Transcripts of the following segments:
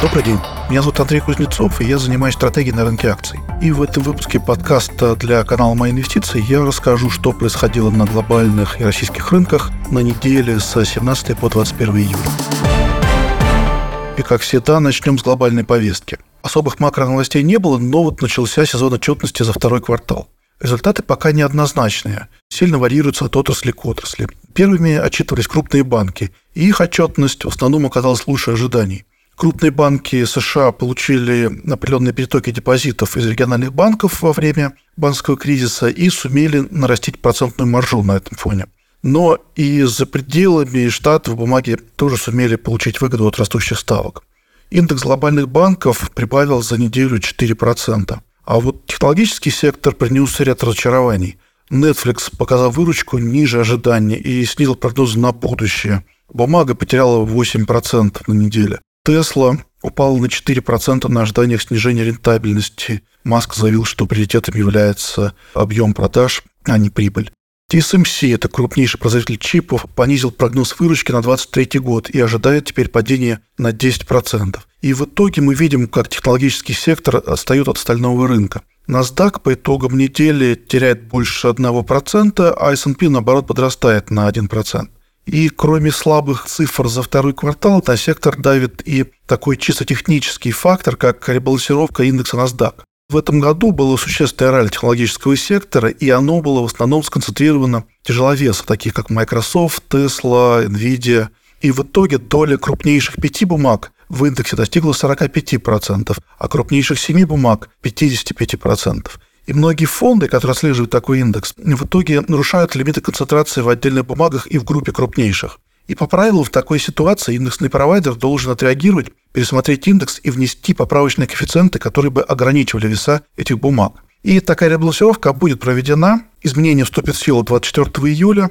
Добрый день. Меня зовут Андрей Кузнецов, и я занимаюсь стратегией на рынке акций. И в этом выпуске подкаста для канала «Мои инвестиции» я расскажу, что происходило на глобальных и российских рынках на неделе с 17 по 21 июля. И, как всегда, начнем с глобальной повестки. Особых макроновостей не было, но вот начался сезон отчетности за второй квартал. Результаты пока неоднозначные, сильно варьируются от отрасли к отрасли. Первыми отчитывались крупные банки, и их отчетность в основном оказалась лучше ожиданий. Крупные банки США получили определенные перетоки депозитов из региональных банков во время банковского кризиса и сумели нарастить процентную маржу на этом фоне. Но и за пределами штатов бумаги тоже сумели получить выгоду от растущих ставок. Индекс глобальных банков прибавил за неделю 4%. А вот технологический сектор принес ряд разочарований. Netflix показал выручку ниже ожиданий и снизил прогнозы на будущее. Бумага потеряла 8% на неделе. Тесла упала на 4% на ожиданиях снижения рентабельности. Маск заявил, что приоритетом является объем продаж, а не прибыль. TSMC, это крупнейший производитель чипов, понизил прогноз выручки на 2023 год и ожидает теперь падения на 10%. И в итоге мы видим, как технологический сектор отстает от остального рынка. NASDAQ по итогам недели теряет больше 1%, а S&P, наоборот, подрастает на 1%. И кроме слабых цифр за второй квартал, на сектор давит и такой чисто технический фактор, как ребалансировка индекса NASDAQ. В этом году была существенная роль технологического сектора, и оно было в основном сконцентрировано тяжеловесов, таких как Microsoft, Tesla, Nvidia. И в итоге доля крупнейших пяти бумаг в индексе достигла 45%, а крупнейших семи бумаг – 55%. И многие фонды, которые отслеживают такой индекс, в итоге нарушают лимиты концентрации в отдельных бумагах и в группе крупнейших. И по правилу в такой ситуации индексный провайдер должен отреагировать, пересмотреть индекс и внести поправочные коэффициенты, которые бы ограничивали веса этих бумаг. И такая ребалансировка будет проведена. Изменения вступят в силу 24 июля.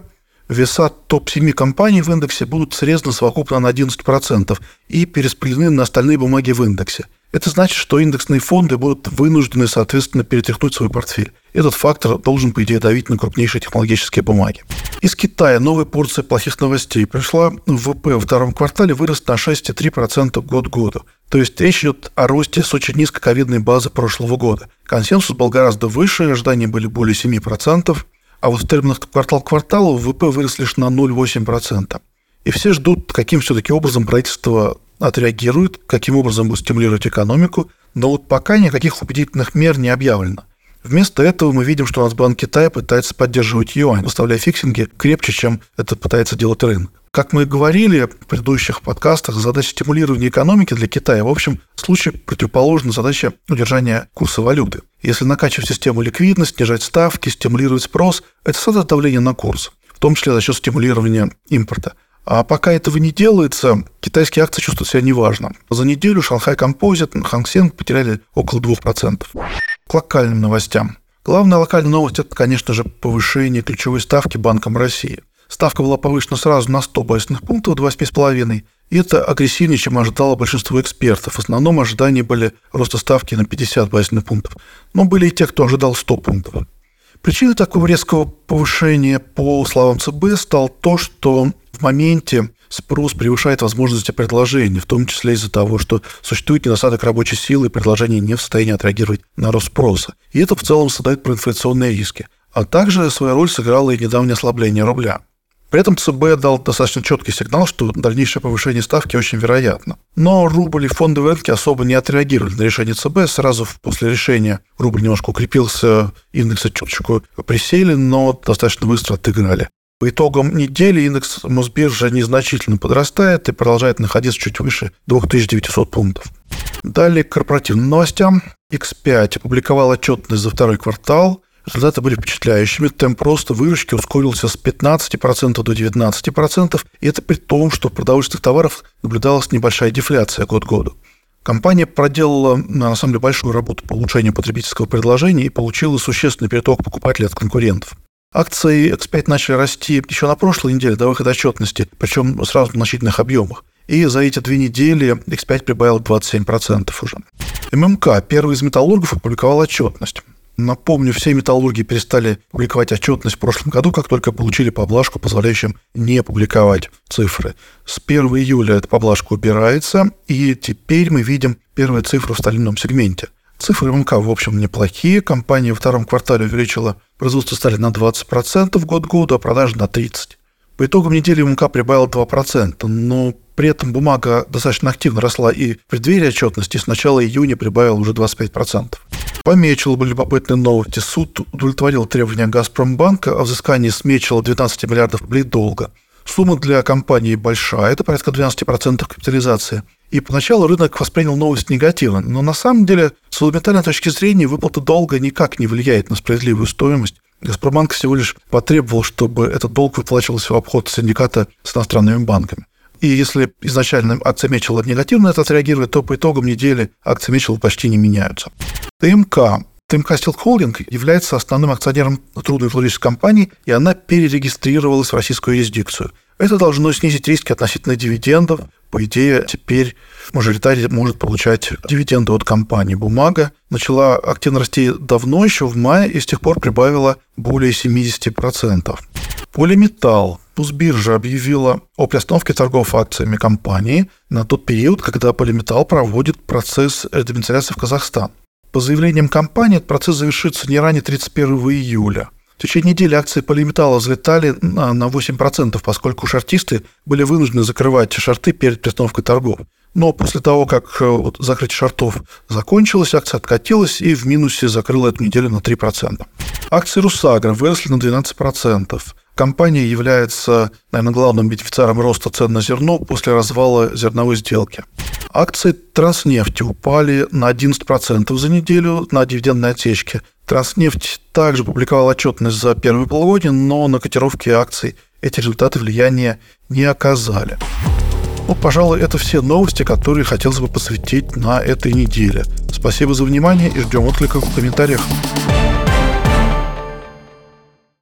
Веса топ-7 компаний в индексе будут срезаны совокупно на 11% и перераспределены на остальные бумаги в индексе – это значит, что индексные фонды будут вынуждены, соответственно, перетряхнуть свой портфель. Этот фактор должен, по идее, давить на крупнейшие технологические бумаги. Из Китая новая порция плохих новостей пришла. ВВП в втором квартале вырос на 6,3% год к году. То есть речь идет о росте с очень низкой ковидной базы прошлого года. Консенсус был гораздо выше, ожидания были более 7%, а вот в терминах квартал к кварталу ВВП вырос лишь на 0,8%. И все ждут, каким все-таки образом правительство отреагирует, каким образом будет стимулировать экономику, но вот пока никаких убедительных мер не объявлено. Вместо этого мы видим, что Нацбанк Китая пытается поддерживать юань, выставляя фиксинги крепче, чем это пытается делать рынок. Как мы и говорили в предыдущих подкастах, задача стимулирования экономики для Китая, в общем, случае противоположна задаче удержания курса валюты. Если накачивать систему ликвидностью, снижать ставки, стимулировать спрос, это создаст давление на курс, в том числе за счет стимулирования импорта – а пока этого не делается, китайские акции чувствуют себя неважно. За неделю Шанхай Композит, Ханг Сенг потеряли около 2%. К локальным новостям. Главная локальная новость – это, конечно же, повышение ключевой ставки Банком России. Ставка была повышена сразу на 100 базисных пунктов до 8,5, и это агрессивнее, чем ожидало большинство экспертов. В основном ожидания были роста ставки на 50 базисных пунктов. Но были и те, кто ожидал 100 пунктов. Причиной такого резкого повышения, по словам ЦБ, стал то, что в моменте спрос превышает возможности предложения, в том числе из-за того, что существует недостаток рабочей силы, и предложение не в состоянии отреагировать на рост спроса. И это в целом создает проинфляционные риски. А также свою роль сыграло и недавнее ослабление рубля. При этом ЦБ дал достаточно четкий сигнал, что дальнейшее повышение ставки очень вероятно. Но рубль и фондовые рынки особо не отреагировали на решение ЦБ. Сразу после решения рубль немножко укрепился, индексы чуточку присели, но достаточно быстро отыграли. По итогам недели индекс Мосбиржи незначительно подрастает и продолжает находиться чуть выше 2900 пунктов. Далее к корпоративным новостям. X5 опубликовал отчетность за второй квартал. Результаты были впечатляющими. Темп роста выручки ускорился с 15% до 19%, и это при том, что в продовольственных товарах наблюдалась небольшая дефляция год к году. Компания проделала, на самом деле, большую работу по улучшению потребительского предложения и получила существенный переток покупателей от конкурентов. Акции X5 начали расти еще на прошлой неделе до выхода отчетности, причем сразу в значительных объемах. И за эти две недели X5 прибавил 27% уже. ММК, первый из металлургов, опубликовал отчетность. Напомню, все металлурги перестали публиковать отчетность в прошлом году, как только получили поблажку, позволяющую не публиковать цифры. С 1 июля эта поблажка убирается, и теперь мы видим первые цифры в стальном сегменте. Цифры МК, в общем, неплохие. Компания во втором квартале увеличила производство стали на 20% год году, а продажи на 30%. По итогам недели МК прибавил 2%, но при этом бумага достаточно активно росла и в преддверии отчетности с начала июня прибавил уже 25%. Помечил были любопытные новости. Суд удовлетворил требования «Газпромбанка» о взыскании с Мечела 12 миллиардов рублей долга. Сумма для компании большая, это порядка 12% капитализации. И поначалу рынок воспринял новость негативно, но на самом деле с фундаментальной точки зрения выплата долга никак не влияет на справедливую стоимость. «Газпромбанк» всего лишь потребовал, чтобы этот долг выплачивался в обход синдиката с иностранными банками. И если изначально акция Мечела негативно это отреагирует, то по итогам недели акции Мечела почти не меняются. ТМК. ТМК Steel Holding является основным акционером трудометаллургической компании, и она перерегистрировалась в российскую юрисдикцию. Это должно снизить риски относительно дивидендов. По идее, теперь мажоритарий может получать дивиденды от компании. Бумага начала активно расти давно, еще в мае, и с тех пор прибавила более 70%. Полиметалл. Пусбиржа объявила о приостановке торгов акциями компании на тот период, когда Полиметалл проводит процесс редомицеляции в Казахстан. По заявлениям компании, этот процесс завершится не ранее 31 июля. В течение недели акции полиметалла взлетали на, на 8%, поскольку шартисты были вынуждены закрывать шарты перед приостановкой торгов. Но после того, как э, вот, закрытие шартов закончилось, акция откатилась и в минусе закрыла эту неделю на 3%. Акции Русагра выросли на 12%. Компания является, наверное, главным бенефициаром роста цен на зерно после развала зерновой сделки. Акции Транснефти упали на 11% за неделю на дивидендной отсечке. Транснефть также публиковала отчетность за первое полугодие, но на котировке акций эти результаты влияния не оказали. Ну, пожалуй, это все новости, которые хотелось бы посвятить на этой неделе. Спасибо за внимание и ждем откликов в комментариях.